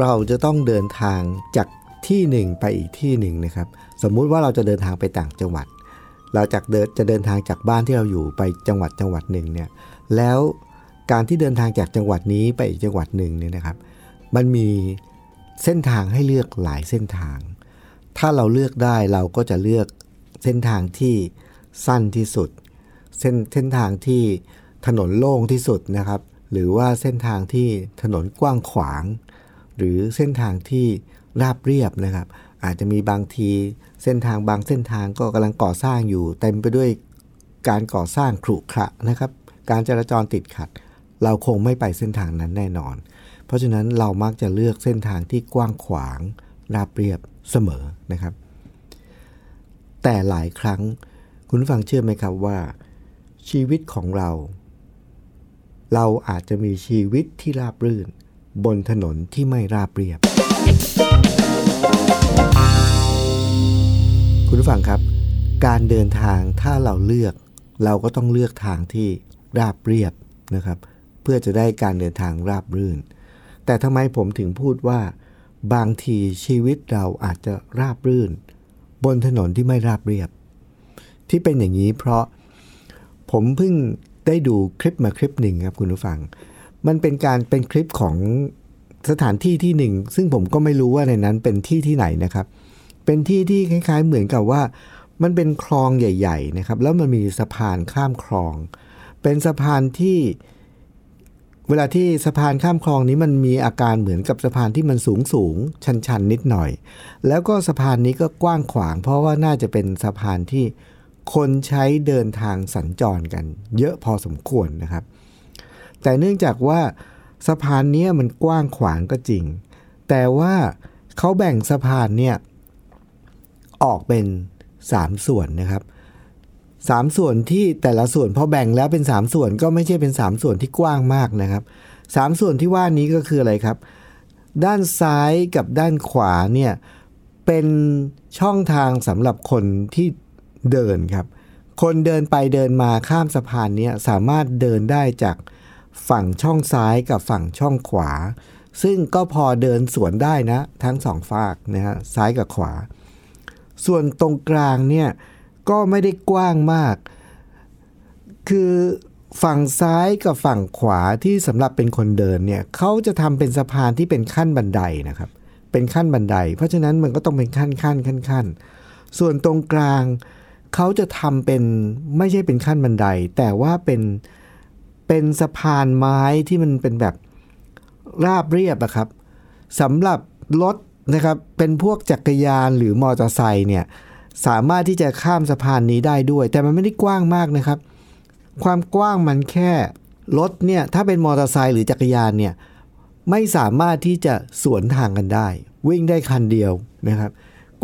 เราจะต้องเดินทางจากที่หนึ่งไปอีกที่หนึ่งนะครับ สมมุติว่าเราจะเดินทางไปต่างจังหวัด เราจากเดินจะเดินทางจากบ้านที่เราอยู่ไปจังหวัดจังหวัดหนึ่งเนี่ยแล้วการที่เดินทางจากจังหวัดนี้ไปอีกจังหวัดหนึ่งเนี่ยนะครับ มันมีเส้นทางให้เลือกหลายเส้นทาง ถ้าเราเลือกได้เราก็จะเลือกเส้นทางที่สั้นที่สุด เส้นเส้นทางที่ถนนโล่งที่สุดนะครับ หรือว่าเส้นทางที่ถนนกว้างขวาง หรือเส้นทางที่ราบเรียบนะครับ อาจจะมีบางทีเส้นทางบางเส้นทางก็กำลังก่อสร้างอยู่ เต็มไปด้วยการก่อสร้างขรุขระนะครับ การจราจรติดขัด เราคงไม่ไปเส้นทางนั้นแน่นอน เพราะฉะนั้นเรามักจะเลือกเส้นทางที่กว้างขวางราบเรียบเสมอนะครับ แต่หลายครั้งคุณฟังเชื่อไหมครับว่า ชีวิตของเรา เราอาจจะมีชีวิตที่ราบรื่น บนถนนที่ไม่ราบเรียบ คุณผู้ฟังครับ การเดินทางถ้าเราเลือก เราก็ต้องเลือกทางที่ราบเรียบนะครับ เพื่อจะได้การเดินทางราบรื่น แต่ทำไมผมถึงพูดว่า บางทีชีวิตเราอาจจะราบรื่น บนถนนที่ไม่ราบเรียบ ที่เป็นอย่างนี้เพราะผมเพิ่งได้ดูคลิปมาคลิปหนึ่งครับคุณผู้ฟัง มันเป็นการเป็นคลิปของสถานที่ที่หนึ่ง ซึ่งผมก็ไม่รู้ว่าในนั้นเป็นที่ที่ไหนนะครับ เป็นที่ที่คล้าย ๆ เหมือนกับว่า มันเป็นคลองใหญ่ ๆ นะครับ แล้วมันมีสะพานข้ามคลอง เป็นสะพานที่เวลาที่สะพานข้ามคลองนี้มันมีอาการเหมือนกับสะพานที่มันสูงสูงชันชันๆนิดหน่อย แล้วก็สะพานนี้ก็กว้างขวาง เพราะว่าน่าจะเป็นสะพานที่คนใช้เดินทางสัญจรกัน เยอะพอสมควรนะครับ แต่เนื่องจากว่าสะพานนี้มันกว้างขวางก็จริง แต่ว่าเขาแบ่งสะพานเนี่ยออกเป็น 3 ส่วนนะครับสามส่วนที่แต่ละส่วนพอแบ่งแล้วเป็น 3 ส่วนก็ไม่ใช่เป็น 3 ส่วนที่กว้างมากนะครับสามส่วนที่ว่านี้ก็คืออะไรครับ ด้านซ้ายกับด้านขวาเนี่ยเป็นช่องทางสำหรับคนที่เดินครับ คนเดินไปเดินมาข้ามสะพานนี้สามารถเดินได้จาก ฝั่งช่องซ้ายกับฝั่งช่องขวา ซึ่งก็พอเดินสวนได้นะ ทั้งสองฝากนะฮะซ้ายกับขวา ส่วนตรงกลางเนี่ยก็ไม่ได้กว้างมาก คือฝั่งซ้ายกับฝั่งขวาที่สำหรับเป็นคนเดินเนี่ยเขาจะทำเป็นสะพานที่เป็นขั้นบันไดนะครับ เป็นขั้นบันได เพราะฉะนั้นมันก็ต้องเป็นขั้นขั้นขั้นขั้นส่วนตรงกลางเขาจะทำเป็นไม่ใช่เป็นขั้นบันได แต่ว่าเป็น เป็นสะพานไม้ที่มันเป็นแบบราบเรียบอะครับสำหรับรถนะครับเป็นพวกจักรยานหรือมอเตอร์ไซค์เนี่ยสามารถที่จะข้ามสะพานนี้ได้ด้วย แต่มันไม่ได้กว้างมากนะครับ ความกว้างมันแค่รถเนี่ยถ้าเป็นมอเตอร์ไซค์หรือจักรยานเนี่ยไม่สามารถที่จะสวนทางกันได้ วิ่งได้คันเดียวนะครับ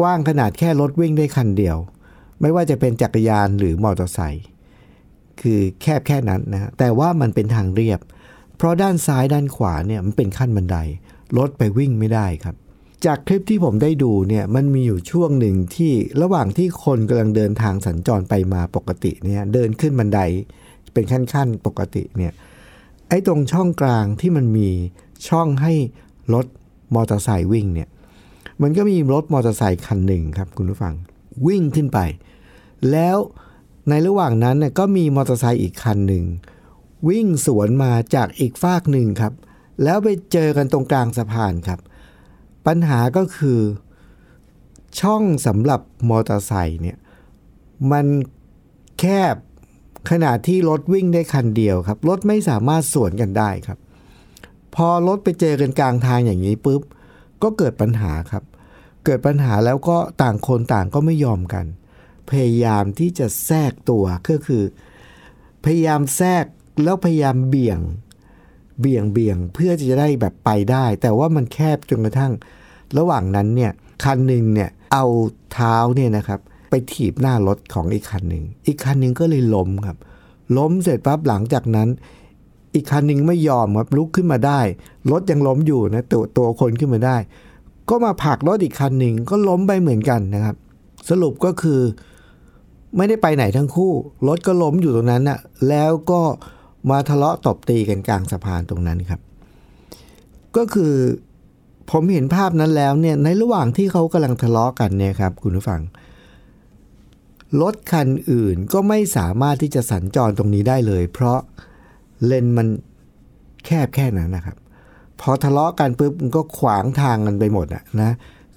กว้างขนาดแค่รถวิ่งได้คันเดียว ไม่ว่าจะเป็นจักรยานหรือมอเตอร์ไซค์ คือแคบแค่นั้นนะแต่ว่ามันเป็นทางเรียบ เพราะด้านซ้ายด้านขวาเนี่ยมันเป็นขั้นบันไดรถไปวิ่งไม่ได้ครับ จากคลิปที่ผมได้ดูเนี่ยมันมีอยู่ช่วงหนึ่งที่ระหว่างที่คนกำลังเดินทางสัญจรไปมาปกติเนี่ยเดินขึ้นบันไดเป็นขั้นๆปกติเนี่ยไอ้ตรงช่องกลางที่มันมีช่องให้รถมอเตอร์ไซค์วิ่งเนี่ยมันก็มีรถมอเตอร์ไซค์คันหนึ่งครับคุณผู้ฟังวิ่งขึ้นไป แล้ว ในระหว่างนั้นเนี่ยก็มีมอเตอร์ไซค์อีกคันหนึ่ง วิ่งสวนมาจากอีกฝากหนึ่งครับ แล้วไปเจอกันตรงกลางสะพานครับ ปัญหาก็คือ ช่องสำหรับมอเตอร์ไซค์เนี่ยมันแคบขนาดที่รถวิ่งได้คันเดียวครับ รถไม่สามารถสวนกันได้ครับ พอรถไปเจอกันกลางทางอย่างนี้ปุ๊บก็เกิดปัญหาครับ เกิดปัญหาแล้วก็ต่างคนต่างก็ไม่ยอมกัน พยายามที่จะแทรกตัวก็คือ พยายามแทรกแล้วพยายามเบี่ยงเบี่ยงเบี่ยงเพื่อที่จะได้แบบไปได้ แต่ว่ามันแคบจนกระทั่ง ระหว่างนั้นเนี่ยคันหนึ่งเนี่ยเอาเท้าเนี่ยนะครับ ไปถีบหน้ารถของอีกคันหนึ่งอีกคันหนึ่งก็เลยล้มครับ ล้มเสร็จปั๊บหลังจากนั้น อีกคันหนึ่งไม่ยอมครับลุกขึ้นมาได้รถยังล้มอยู่นะตัวตัวคนขึ้นมาได้ ก็มาผลักรถอีกคันหนึ่งก็ล้มไปเหมือนกันนะครับ สรุปก็คือ ไม่ได้ไปไหนทั้งคู่ รถก็ล้มอยู่ตรงนั้นน่ะ แล้วก็มาทะเลาะตบตีกันกลางสะพานตรงนั้นครับ ก็คือผมเห็นภาพนั้นแล้วเนี่ย ในระหว่างที่เขากำลังทะเลาะกันเนี่ยครับ คุณผู้ฟัง รถคันอื่นก็ไม่สามารถที่จะสัญจรตรงนี้ได้เลย เพราะเลนมันแคบแค่นั้นนะครับ พอทะเลาะกันปุ๊บมันก็ขวางทางกันไปหมดอะนะ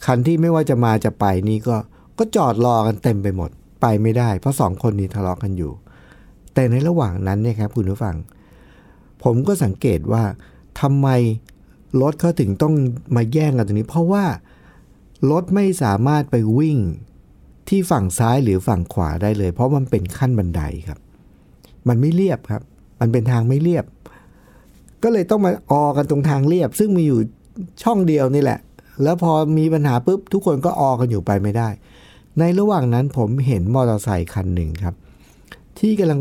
คันที่ไม่ว่าจะมาจะไปนี่ก็ก็จอดรอกันเต็มไปหมด ไปไม่ได้ เพราะสองคนนี้ทะเลาะกันอยู่ แต่ในระหว่างนั้นเนี่ยครับคุณผู้ฟัง ผมก็สังเกตว่าทำไมรถเขาถึงต้องมาแย่งกันตรงนี้ เพราะว่ารถไม่สามารถไปวิ่งที่ฝั่งซ้ายหรือฝั่งขวาได้เลย เพราะมันเป็นขั้นบันไดครับ มันไม่เรียบครับ มันเป็นทางไม่เรียบ ก็เลยต้องมาออกันตรงทางเรียบ ซึ่งมีอยู่ช่องเดียวนี่แหละ แล้วพอมีปัญหาปุ๊บทุกคนก็ออกันอยู่ไปไม่ได้ ในระหว่างนั้นผมเห็นมอเตอร์ไซค์คันหนึ่งครับ ที่กำลัง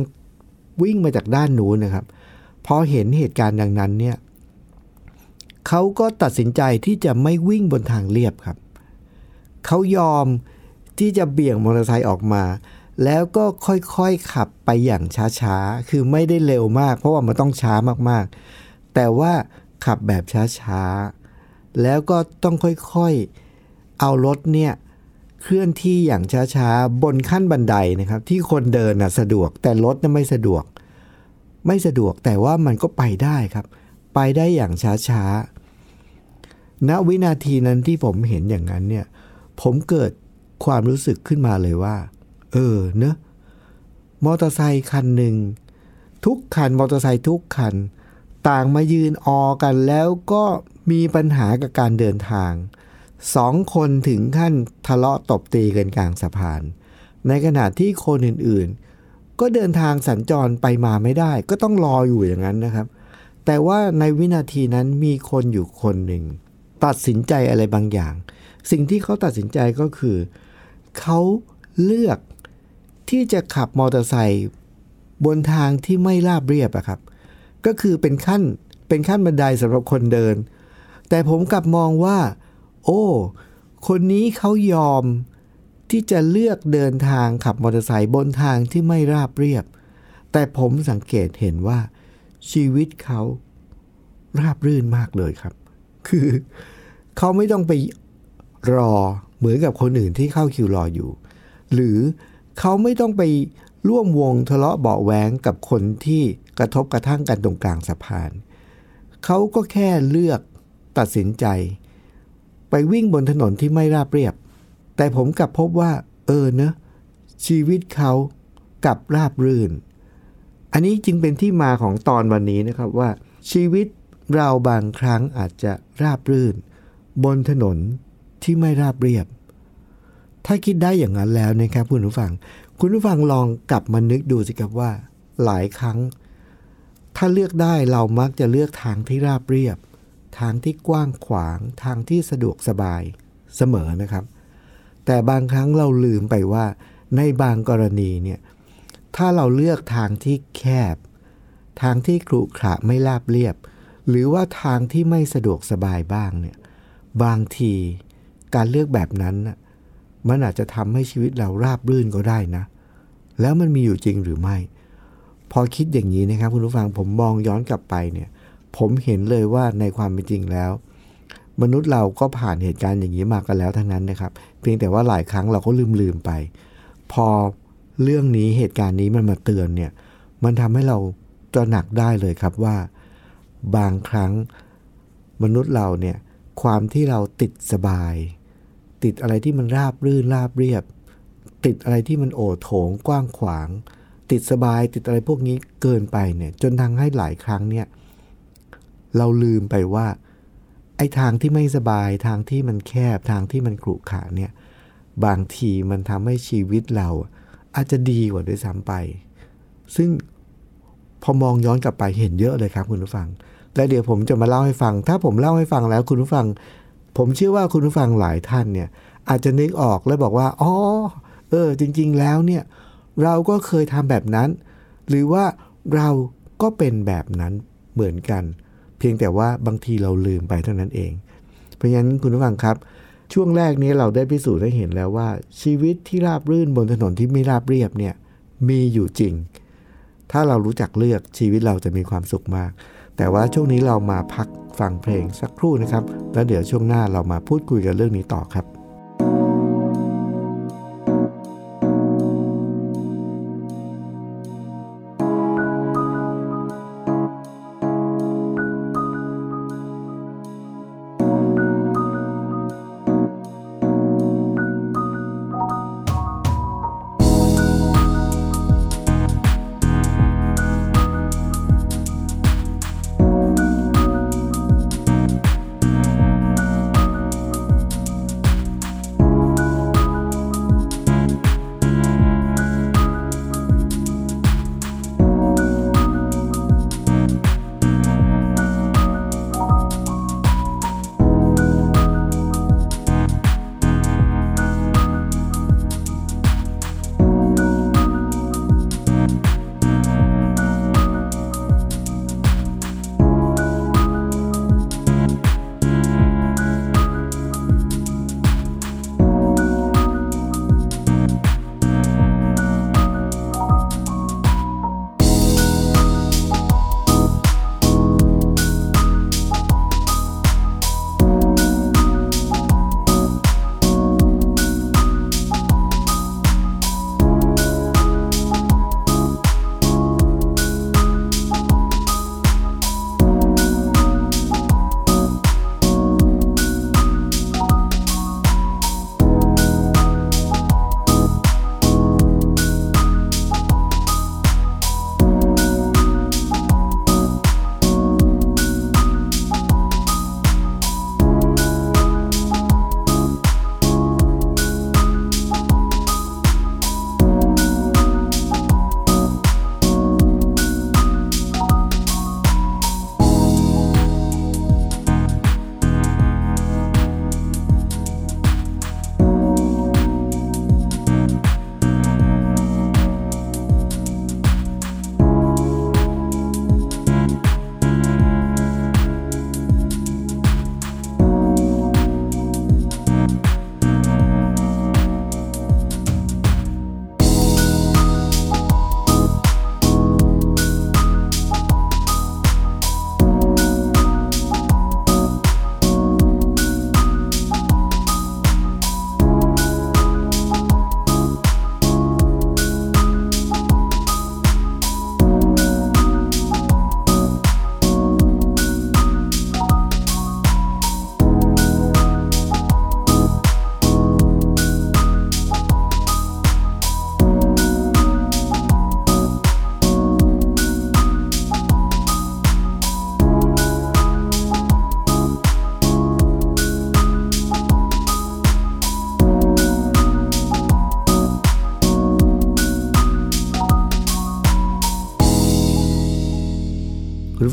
วิ่งมาจากด้านนู้นนะครับ พอเห็นเหตุการณ์ดังนั้นเนี่ยเขาก็ตัดสินใจที่จะไม่วิ่งบนทางเรียบครับ เขายอมที่จะเบี่ยงมอเตอร์ไซค์ออกมา แล้วก็ค่อยๆขับไปอย่างช้าๆ คือไม่ได้เร็วมาก เพราะว่ามันต้องช้ามากๆ แต่ว่าขับแบบช้าๆ แล้วก็ต้องค่อยๆ เอารถเนี่ย เคลื่อนที่อย่างช้าๆ บนขั้นบันไดนะครับ ที่คนเดินน่ะสะดวก แต่รถน่ะไม่สะดวก ไม่สะดวกแต่ว่ามันก็ไปได้ครับ ไปได้อย่างช้าๆณวินาทีนั้นที่ผมเห็นอย่างนั้นเนี่ย ผมเกิดความรู้สึกขึ้นมาเลยว่า เออเนอะมอเตอร์ไซค์คันหนึ่งทุกคันมอเตอร์ไซค์ทุกคัน ต่างมายืนออกันแล้วก็มีปัญหากับการเดินทาง สองคนถึงขั้นทะเลาะตบตีกันกลางสะพาน ในขณะที่คนอื่นๆ ก็เดินทางสัญจรไปมาไม่ได้ ก็ต้องรออยู่อย่างนั้นนะครับ แต่ว่าในวินาทีนั้นมีคนอยู่คนหนึ่ง ตัดสินใจอะไรบางอย่าง สิ่งที่เขาตัดสินใจก็คือ เขาเลือกที่จะขับมอเตอร์ไซค์บนทางที่ไม่ราบเรียบอะครับ ก็คือเป็นขั้นเป็นขั้นบันไดสำหรับคนเดิน แต่ผมกลับมองว่า โอ้ คนนี้เขายอมที่จะเลือกเดินทางขับมอเตอร์ไซค์บนทางที่ไม่ราบเรียบ แต่ผมสังเกตเห็นว่า ชีวิตเขาราบรื่นมากเลยครับ คือเขาไม่ต้องไปรอเหมือนกับคนอื่นที่เข้าคิวรออยู่ หรือเขาไม่ต้องไปร่วมวงทะเลาะเบาะแว้งกับคนที่กระทบกระทั่งกันตรงกลางสะพาน เขาก็แค่เลือกตัดสินใจ ไปวิ่งบนถนนที่ไม่ราบเรียบ แต่ผมกลับพบว่า เออเนะชีวิตเขากลับราบรื่น อันนี้จึงเป็นที่มาของตอนวันนี้นะครับว่า ชีวิตเราบางครั้งอาจจะราบรื่น บนถนนที่ไม่ราบเรียบ ถ้าคิดได้อย่างนั้นแล้วนะครับคุณผู้ฟัง คุณผู้ฟังลองกลับมานึกดูสิครับว่า หลายครั้ง ถ้าเลือกได้เรามักจะเลือกทางที่ราบเรียบ ทางที่กว้างขวางทางที่สะดวกสบายเสมอนะครับ แต่บางครั้งเราลืมไปว่า ในบางกรณีเนี่ยถ้าเราเลือกทางที่แคบ ทางที่ขรุขระไม่ราบเรียบ หรือว่าทางที่ไม่สะดวกสบายบ้างเนี่ยบางทีการเลือกแบบนั้นมันอาจจะทำให้ชีวิตเราราบรื่นก็ได้นะ แล้วมันมีอยู่จริงหรือไม่ พอคิดอย่างนี้นะครับคุณผู้ฟังผมมองย้อนกลับไปเนี่ย ผมเห็นเลยว่าในความเป็นจริงแล้ว มนุษย์เราก็ผ่านเหตุการณ์อย่างนี้มากันแล้วทั้งนั้นนะครับ เพียงแต่ว่าหลายครั้งเราก็ลืมลืมไป พอเรื่องนี้เหตุการณ์นี้มันมาเตือนเนี่ย มันทำให้เราตระหนักได้เลยครับว่า บางครั้งมนุษย์เราเนี่ยความที่เราติดสบาย ติดอะไรที่มันราบรื่นราบเรียบ ติดอะไรที่มันโอโถงกว้างขวาง ติดสบายติดอะไรพวกนี้เกินไปเนี่ยจนทำให้หลายครั้งเนี่ย เราลืมไปว่า ไอ้ทางที่ไม่สบายทางที่มันแคบทางที่มันขรุขระเนี่ย บางทีมันทำให้ชีวิตเราอาจจะดีกว่าด้วยซ้ำไป ซึ่งพอมองย้อนกลับไปเห็นเยอะเลยครับคุณผู้ฟัง และเดี๋ยวผมจะมาเล่าให้ฟัง ถ้าผมเล่าให้ฟังแล้วคุณผู้ฟัง ผมเชื่อว่าคุณผู้ฟังหลายท่านเนี่ย อาจจะนึกออกแล้วบอกว่าอ๋อเออ จริง ๆ แล้วเนี่ย เราก็เคยทำแบบนั้น หรือว่าเราก็เป็นแบบนั้นเหมือนกัน เพียงแต่ว่าบางทีเราลืมไปเท่านั้นเอง เพราะฉะนั้นคุณผู้ฟังครับ ช่วงแรกนี้เราได้พิสูจน์ได้เห็นแล้วว่า ชีวิตที่ราบรื่นบนถนนที่ไม่ราบเรียบเนี่ยมีอยู่จริง ถ้าเรารู้จักเลือกชีวิตเราจะมีความสุขมาก แต่ว่าช่วงนี้เรามาพักฟังเพลงสักครู่นะครับ แล้วเดี๋ยวช่วงหน้าเรามาพูดคุยกันเรื่องนี้ต่อครับ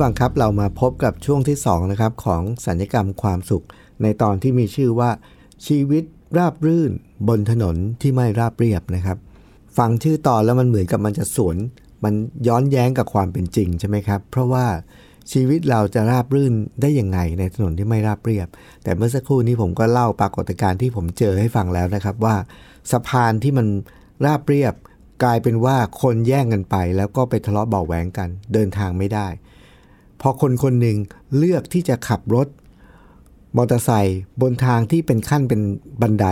ฟังครับเรามาพบกับช่วงที่2นะครับของสัญญกรรมความสุข ในตอนที่มีชื่อว่า ชีวิตราบรื่น บนถนนที่ไม่ราบเรียบนะครับ ฟังชื่อตอนแล้วมันเหมือนกับมันจะสวน มันย้อนแย้งกับความเป็นจริงใช่ไหมครับ เพราะว่าชีวิตเราจะราบรื่นได้ยังไงในถนนที่ไม่ราบเรียบ แต่เมื่อสักครู่นี้ผมก็เล่าปรากฏการณ์ที่ผมเจอให้ฟังแล้วนะครับว่า สะพานที่มันราบเรียบ กลายเป็นว่าคนแย่งกันไป แล้วก็ไปทะเลาะเบาแหวงกัน เดินทางไม่ได้ พอคนคนหนึ่งเลือกที่จะขับรถ มอเตอร์ไซค์บนทางที่เป็นขั้นเป็นบันได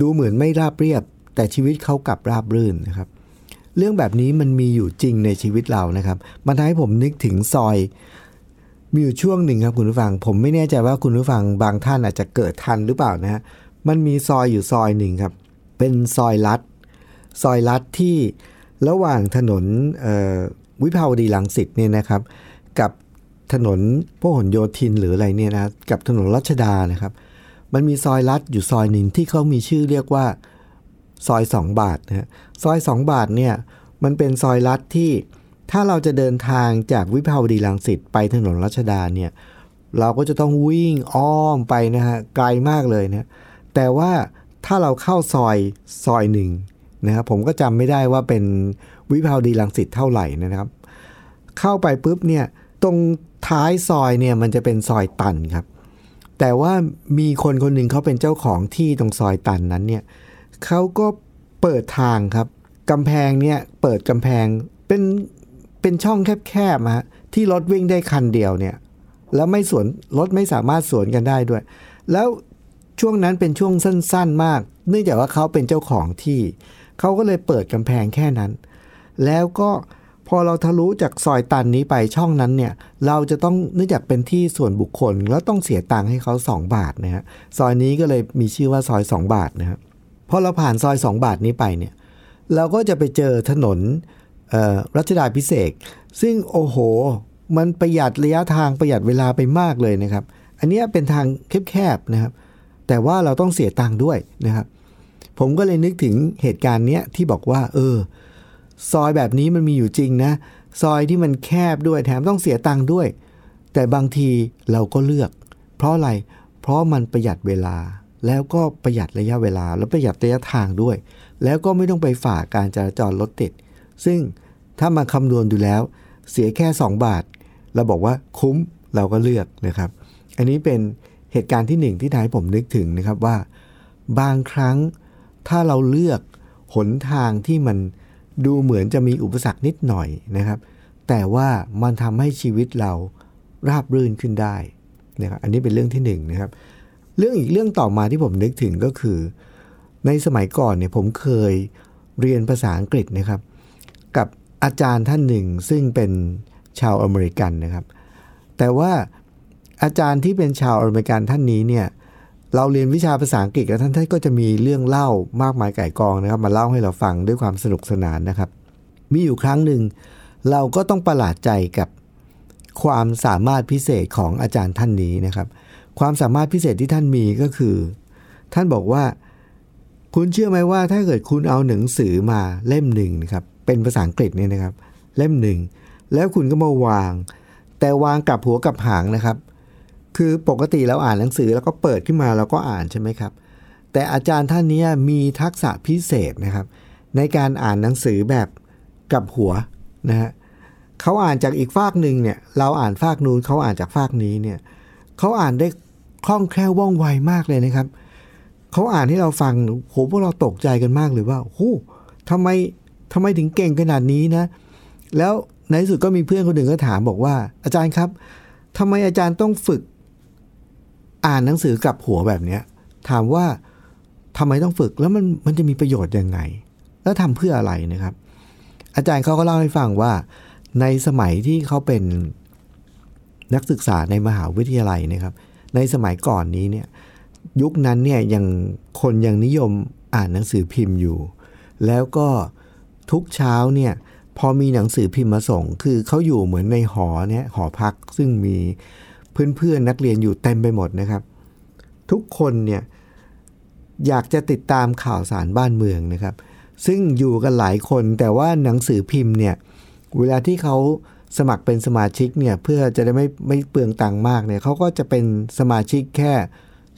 ดูเหมือนไม่ราบเรียบ แต่ชีวิตเขากลับราบรื่นนะครับ เรื่องแบบนี้มันมีอยู่จริงในชีวิตเรานะครับ มันทำให้ผมนึกถึงซอย มีอยู่ช่วงหนึ่งครับคุณผู้ฟัง ผมไม่แน่ใจว่าคุณผู้ฟังบางท่านอาจจะเกิดทันหรือเปล่านะฮะมันมีซอยอยู่ซอยหนึ่งครับ เป็นซอยลัด ซอยลัดที่ระหว่างถนนวิภาวดีรังสิตเนี่ยนะครับ ถนนพหลโยธินหรืออะไรเนี่ยนะกับถนนรัชดานะครับ มันมีซอยลัดอยู่ซอยหนึ่งที่เขามีชื่อเรียกว่าซอย 2 บาทนะฮะซอย 2 บาทเนี่ยมันเป็นซอยลัดที่ถ้าเราจะเดินทางจากวิภาวดีรังสิตไปถนนรัชดาเนี่ยเราก็จะต้องวิ่งอ้อมไปนะฮะไกลมากเลยนะแต่ว่าถ้าเราเข้าซอยซอยหนึ่งนะครับผมก็จำไม่ได้ว่าเป็นวิภาวดีรังสิตเท่าไหร่นะครับ เข้าไปปุ๊บเนี่ยตรง ท้ายซอยเนี่ยมันจะเป็นซอยตันครับ แต่ว่ามีคนคนหนึ่งเขาเป็นเจ้าของที่ตรงซอยตันนั้นเนี่ยเขาก็เปิดทางครับกำแพงเนี่ยเปิดกำแพงเป็นเป็นช่องแคบๆฮะที่รถวิ่งได้คันเดียวเนี่ยแล้วไม่สวนรถไม่สามารถสวนกันได้ด้วย แล้วช่วงนั้นเป็นช่วงสั้น ๆ มาก เนื่องจากว่าเขาเป็นเจ้าของที่ เขาก็เลยเปิดกำแพงแค่นั้น แล้วก็ อเราทะลุจากซอยตันนี้ไปช่องนั้นเนี่ย เราจะต้องเนื่องจากเป็นที่ส่วนบุคคล แล้วต้องเสียตังค์ให้เขา 2 บาทนะฮะซอยนี้ก็เลยมีชื่อว่าซอย 2 บาทนะครับพอเราผ่านซอย 2 บาทนี้ไปเนี่ยเราก็จะไปเจอถนนรัชดาพิเศษซึ่งโอ้โห มันประหยัดระยะทางประหยัดเวลาไปมากเลยนะครับ อันนี้เป็นทางแคบๆนะครับ แต่ว่าเราต้องเสียตังค์ด้วยนะครับ ผมก็เลยนึกถึงเหตุการณ์เนี้ยที่บอกว่า เออ ซอยแบบนี้มันมีอยู่จริงนะ ซอยที่มันแคบด้วยแถมต้องเสียตังค์ด้วย แต่บางทีเราก็เลือก เพราะอะไร เพราะมันประหยัดเวลา แล้วก็ประหยัดระยะเวลา แล้วประหยัดระยะทางด้วย แล้วก็ไม่ต้องไปฝ่าการจราจรรถติด ซึ่งถ้ามาคำนวณดูแล้ว เสียแค่ 2 บาท เราบอกว่าคุ้มเราก็เลือกนะครับ อันนี้เป็นเหตุการณ์ที่หนึ่งที่ทำให้ผมนึกถึงนะครับว่า บางครั้งถ้าเราเลือกหนทางที่มัน ดูเหมือนจะมีอุปสรรคนิดหน่อยนะครับ แต่ว่ามันทำให้ชีวิตเราราบรื่นขึ้นได้นะครับอันนี้เป็นเรื่องที่หนึ่งนะครับ เรื่องอีกเรื่องต่อมาที่ผมนึกถึงก็คือ ในสมัยก่อนเนี่ยผมเคยเรียนภาษาอังกฤษนะครับ กับอาจารย์ท่านหนึ่งซึ่งเป็นชาวอเมริกันนะครับ แต่ว่าอาจารย์ที่เป็นชาวอเมริกันท่านนี้เนี่ยเเราเรียนวิชาภาษาอังกฤษแล้วท่านท่านก็จะมีเรื่องเล่ามากมายไก่กองนะครับ มาเล่าให้เราฟังด้วยความสนุกสนานนะครับ มีอยู่ครั้งหนึ่ง เราก็ต้องประหลาดใจกับความสามารถพิเศษของอาจารย์ท่านนี้นะครับ ความสามารถพิเศษที่ท่านมีก็คือ ท่านบอกว่าคุณเชื่อไหมว่าถ้าเกิดคุณเอาหนังสือมาเล่มหนึ่งนะครับเป็นภาษาอังกฤษเนี่ยนะครับ เล่มหนึ่งแล้วคุณก็มาวาง แต่วางกับหัวกับหางนะครับ คือปกติเราอ่านหนังสือแล้วก็เปิดขึ้นมาเราก็อ่านใช่ไหมครับ แต่อาจารย์ท่านนี้มีทักษะพิเศษนะครับ ในการอ่านหนังสือแบบกับหัวนะฮะเขาอ่านจากอีกฝากหนึ่งเนี่ยเราอ่านฝากนู้นเขาอ่านจากฝากนี้เนี่ยเขาอ่านได้คล่องแคล่วว่องไวมากเลยนะครับเขาอ่านให้เราฟังโหพวกเราตกใจกันมากเลยว่าโหทำไมทำไมถึงเก่งขนาดนี้นะ แล้วในที่สุดก็มีเพื่อนคนหนึ่งก็ถามบอกว่า อาจารย์ครับทำไมอาจารย์ต้องฝึก อ่านหนังสือกับหัวแบบนี้ถามว่าทำไมต้องฝึกแล้วมันมันจะมีประโยชน์ยังไง แล้วทำเพื่ออะไรนะครับ อาจารย์เขาก็เล่าให้ฟังว่า ในสมัยที่เขาเป็นนักศึกษาในมหาวิทยาลัยนะครับ ในสมัยก่อนนี้เนี่ยยุคนั้นเนี่ยยังคนยังนิยมอ่านหนังสือพิมพ์อยู่ แล้วก็ทุกเช้าเนี่ยพอมีหนังสือพิมพ์มาส่ง คือเขาอยู่เหมือนในหอเนี่ยหอพักซึ่งมี เพื่อนๆนักเรียนอยู่เต็มไปหมดนะครับ ทุกคนเนี่ยอยากจะติดตามข่าวสารบ้านเมืองนะครับ ซึ่งอยู่กันหลายคนแต่ว่าหนังสือพิมพ์เนี่ยเวลาที่เขาสมัครเป็นสมาชิกเนี่ยเพื่อจะได้ไม่ไม่เปลืองตังค์มากเนี่ยเขาก็จะเป็นสมาชิกแค่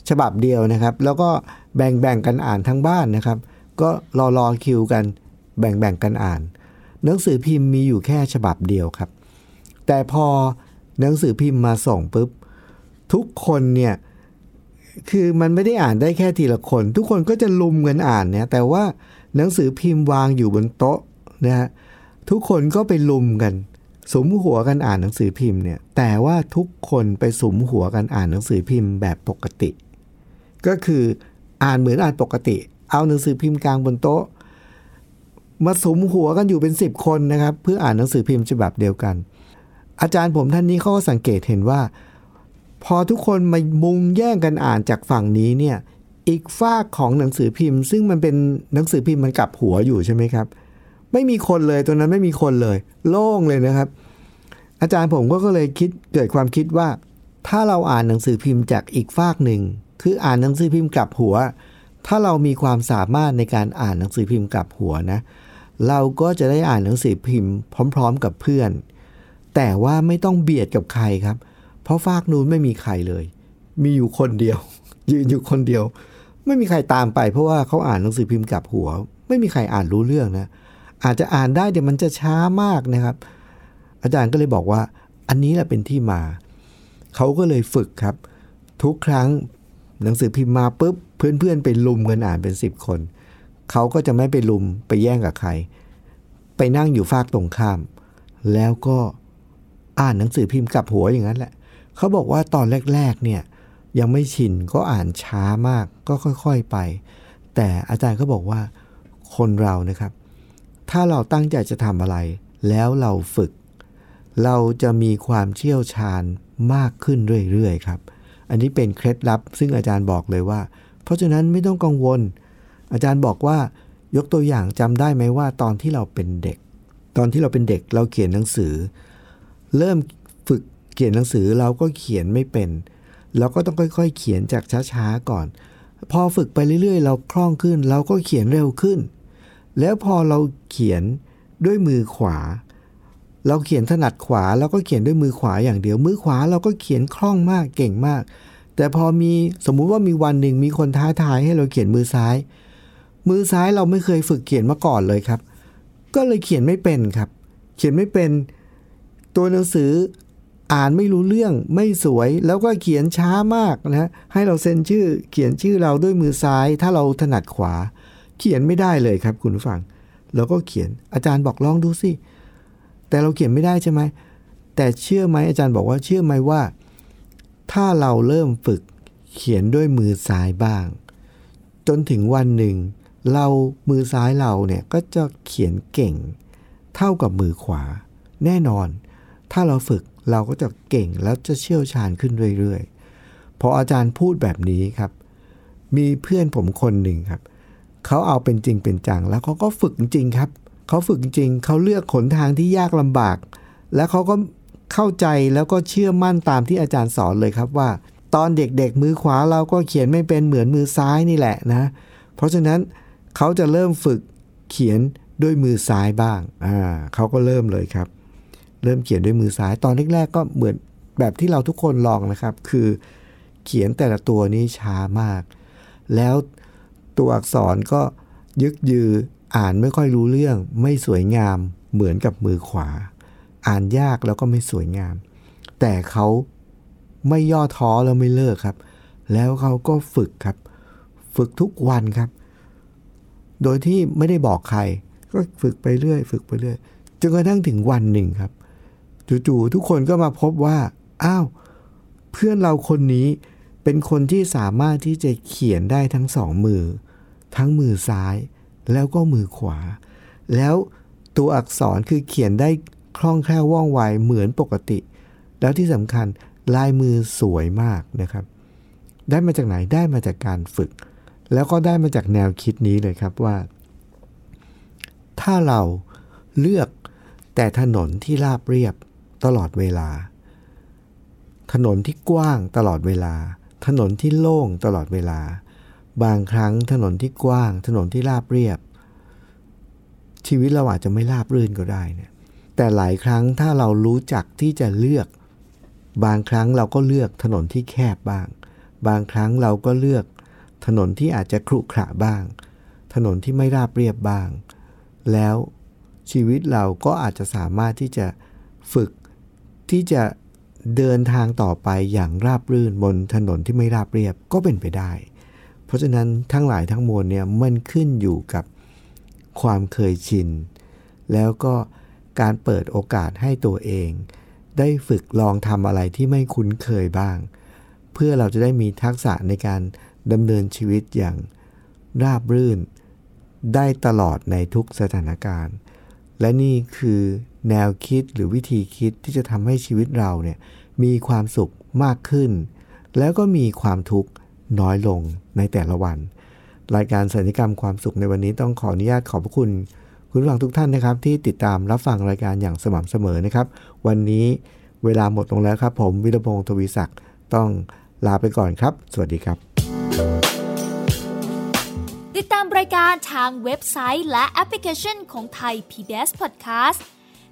ฉบับเดียวนะครับ แล้วก็แบ่งแบ่งกันอ่านทั้งบ้านนะครับ ก็รอรอคิวกันแบ่งแบ่งกันอ่าน หนังสือพิมพ์มีอยู่แค่ฉบับเดียวครับ แต่พอ หนังสือพิมพ์มาส่งปุ๊บ ทุกคนเนี่ยคือมันไม่ได้อ่านได้แค่ทีละคน ทุกคนก็จะลุมกันอ่านเนี่ยแต่ว่าหนังสือพิมพ์วางอยู่บนโต๊ะนะฮะทุกคนก็ไปลุมกันสมหัวกันอ่านหนังสือพิมพ์เนี่ยแต่ว่าทุกคนไปสมหัวกันอ่านหนังสือพิมพ์แบบปกติ ก็คืออ่านเหมือนอ่านปกติ เอาหนังสือพิมพ์กลางบนโต๊ะ มาสมหัวกันอยู่เป็นสิบคนนะครับ เพื่ออ่านหนังสือพิมพ์ฉบับเดียวกัน อาจารย์ผมท่านนี้เขาก็สังเกตเห็นว่า พอทุกคนมามุงแย่งกันอ่านจากฝั่งนี้เนี่ยอีกฝากของหนังสือพิมพ์ ซึ่งมันเป็นหนังสือพิมพ์มันกลับหัวอยู่ใช่ไหมครับ ไม่มีคนเลยตัวนั้นไม่มีคนเลย โล่งเลยนะครับ อาจารย์ผมก็เลยคิดเกิดความคิดว่า ถ้าเราอ่านหนังสือพิมพ์จากอีกฝากหนึ่งคืออ่านหนังสือพิมพ์กลับหัว ถ้าเรามีความสามารถในการอ่านหนังสือพิมพ์กลับหัวนะ เราก็จะได้อ่านหนังสือพิมพ์พร้อม ๆ กับเพื่อน แต่ว่าไม่ต้องเบียดกับใครครับ เพราะฝากนู้นไม่มีใครเลย มีอยู่คนเดียว ยืนอยู่คนเดียว ไม่มีใครตามไป เพราะว่าเขาอ่านหนังสือพิมพ์กลับหัว ไม่มีใครอ่านรู้เรื่องนะ อาจจะอ่านได้เดี๋ยวมันจะช้ามากนะครับ อาจารย์ก็เลยบอกว่า อันนี้แหละเป็นที่มา เขาก็เลยฝึกครับ ทุกครั้งหนังสือพิมพ์มาปุ๊บเพื่อนๆไปลุมกันอ่านเป็นสิบคน เขาก็จะไม่ไปลุมไปแย่งกับใคร ไปนั่งอยู่ฝากตรงข้าม แล้วก็ อ่านหนังสือพิมพ์กลับหัวอย่างนั้นแหละ เขาบอกว่าตอนแรกๆเนี่ยยังไม่ชินก็อ่านช้ามากก็ค่อยๆไป แต่อาจารย์ก็บอกว่าคนเรานะครับ ถ้าเราตั้งใจจะทำอะไร แล้วเราฝึก เราจะมีความเชี่ยวชาญมากขึ้นเรื่อยๆครับ อันนี้เป็นเคล็ดลับ ซึ่งอาจารย์บอกเลยว่า เพราะฉะนั้นไม่ต้องกังวล อาจารย์บอกว่ายกตัวอย่างจำได้ไหมว่า ตอนที่เราเป็นเด็ก ตอนที่เราเป็นเด็กเราเขียนหนังสือ เริ่มฝึกเขียนหนังสือเราก็เขียนไม่เป็น เราก็ต้องค่อยๆ เขียนจากช้าๆก่อน พอฝึกไปเรื่อยๆ เราคล่องขึ้น เราก็เขียนเร็วขึ้น แล้วพอเราเขียนด้วยมือขวา เราเขียนถนัดขวาเราก็เขียนด้วยมือขวาอย่างเดียว มือขวาเราก็เขียนคล่องมากเก่งมาก แต่พอมีสมมุติว่ามีวันหนึ่งมีคนท้าทายให้เราเขียนมือซ้าย มือซ้ายเราไม่เคยฝึกเขียนมาก่อนเลยครับ ก็เลยเขียนไม่เป็นครับ เขียนไม่เป็น ตัวหนังสืออ่านไม่รู้เรื่องไม่สวยแล้วก็เขียนช้ามากนะให้เราเซ็นชื่อเขียนชื่อเราด้วยมือซ้าย ถ้าเราถนัดขวา เขียนไม่ได้เลยครับคุณผู้ฟังเราก็เขียนอาจารย์บอกลองดูสิแต่เราเขียนไม่ได้ใช่ไหมแต่เชื่อไหมอาจารย์บอกว่าเชื่อไหมว่า ถ้าเราเริ่มฝึกเขียนด้วยมือซ้ายบ้าง จนถึงวันหนึ่ง เรามือซ้ายเราเนี่ยก็จะเขียนเก่ง เท่ากับมือขวา แน่นอน ถ้าเราฝึกเราก็จะเก่งแล้วจะเชี่ยวชาญขึ้นเรื่อยๆ พออาจารย์พูดแบบนี้ครับ มีเพื่อนผมคนหนึ่งครับ เขาเอาเป็นจริงเป็นจัง แล้วเขาก็ฝึกจริงครับ เขาฝึกจริง เขาเลือกขนทางที่ยากลำบาก แล้วเขาก็เข้าใจแล้วก็เชื่อมั่นตามที่อาจารย์สอนเลยครับว่า ตอนเด็กๆมือขวาเราก็เขียนไม่เป็นเหมือนมือซ้ายนี่แหละนะ เพราะฉะนั้นเขาจะเริ่มฝึกเขียนด้วยมือซ้ายบ้าง อ่าเขาก็เริ่มเลยครับ เริ่มเขียนด้วยมือซ้ายตอนแรกๆก็เหมือนแบบที่เราทุกคนลองนะครับ คือเขียนแต่ละตัวนี้ช้ามาก แล้วตัวอักษรก็ยึกยืออ่านไม่ค่อยรู้เรื่อง ไม่สวยงามเหมือนกับมือขวา อ่านยากแล้วก็ไม่สวยงาม แต่เขาไม่ย่อท้อแล้วไม่เลิกครับ แล้วเขาก็ฝึกครับ ฝึกทุกวันครับ โดยที่ไม่ได้บอกใคร ก็ฝึกไปเรื่อย ฝึกไปเรื่อยจนกระทั่งถึงวันหนึ่งครับ จู่ๆทุกคนก็มาพบว่า อ้าว เพื่อนเราคนนี้เป็นคนที่สามารถที่จะเขียนได้ทั้งสองมือ ทั้งมือซ้าย แล้วก็มือขวา แล้วตัวอักษรคือเขียนได้คล่องแคล่วว่องไวเหมือนปกติ แล้วที่สำคัญลายมือสวยมากนะครับ ได้มาจากไหนได้มาจากการฝึก แล้วก็ได้มาจากแนวคิดนี้เลยครับว่า ถ้าเราเลือกแต่ถนนที่ราบเรียบ ตลอดเวลา ถนนที่กว้างตลอดเวลา ถนนที่โล่งตลอดเวลา บางครั้งถนนที่กว้าง ถนนที่ราบเรียบ ชีวิตเราอาจจะไม่ราบรื่นก็ได้เนี่ยแต่หลายครั้งถ้าเรารู้จักที่จะเลือก บางครั้งเราก็เลือกถนนที่แคบบ้าง บางครั้งเราก็เลือก ถนนที่อาจจะครุขระบ้าง ถนนที่ไม่ราบเรียบบ้าง แล้วชีวิตเราก็อาจจะสามารถที่จะฝึก ที่จะเดินทางต่อไปอย่างราบรื่นบนถนนที่ไม่ราบเรียบก็เป็นไปได้ เพราะฉะนั้นทั้งหลายทั้งมวลเนี่ยมันขึ้นอยู่กับความเคยชิน แล้วก็การเปิดโอกาสให้ตัวเอง ได้ฝึกลองทำอะไรที่ไม่คุ้นเคยบ้าง เพื่อเราจะได้มีทักษะในการดำเนินชีวิตอย่างราบรื่น ได้ตลอดในทุกสถานการณ์ และนี่คือ แนวคิดหรือวิธีคิดที่จะทำให้ชีวิตเราเนี่ยมีความสุขมากขึ้น แล้วก็มีความทุกข์น้อยลงในแต่ละวัน รายการสัญญกรรมความสุขในวันนี้ต้องขออนุญาตขอบพระคุณ คุณผู้ฟังทุกท่านนะครับ ที่ติดตามรับฟังรายการอย่างสม่ำเสมอนะครับ วันนี้เวลาหมดลงแล้วครับ ผมวิรพงศ์ทวีศักดิ์ต้องลาไปก่อนครับ สวัสดีครับ ติดตามรายการทางเว็บไซต์และแอปพลิเคชันของไทย PBS Podcast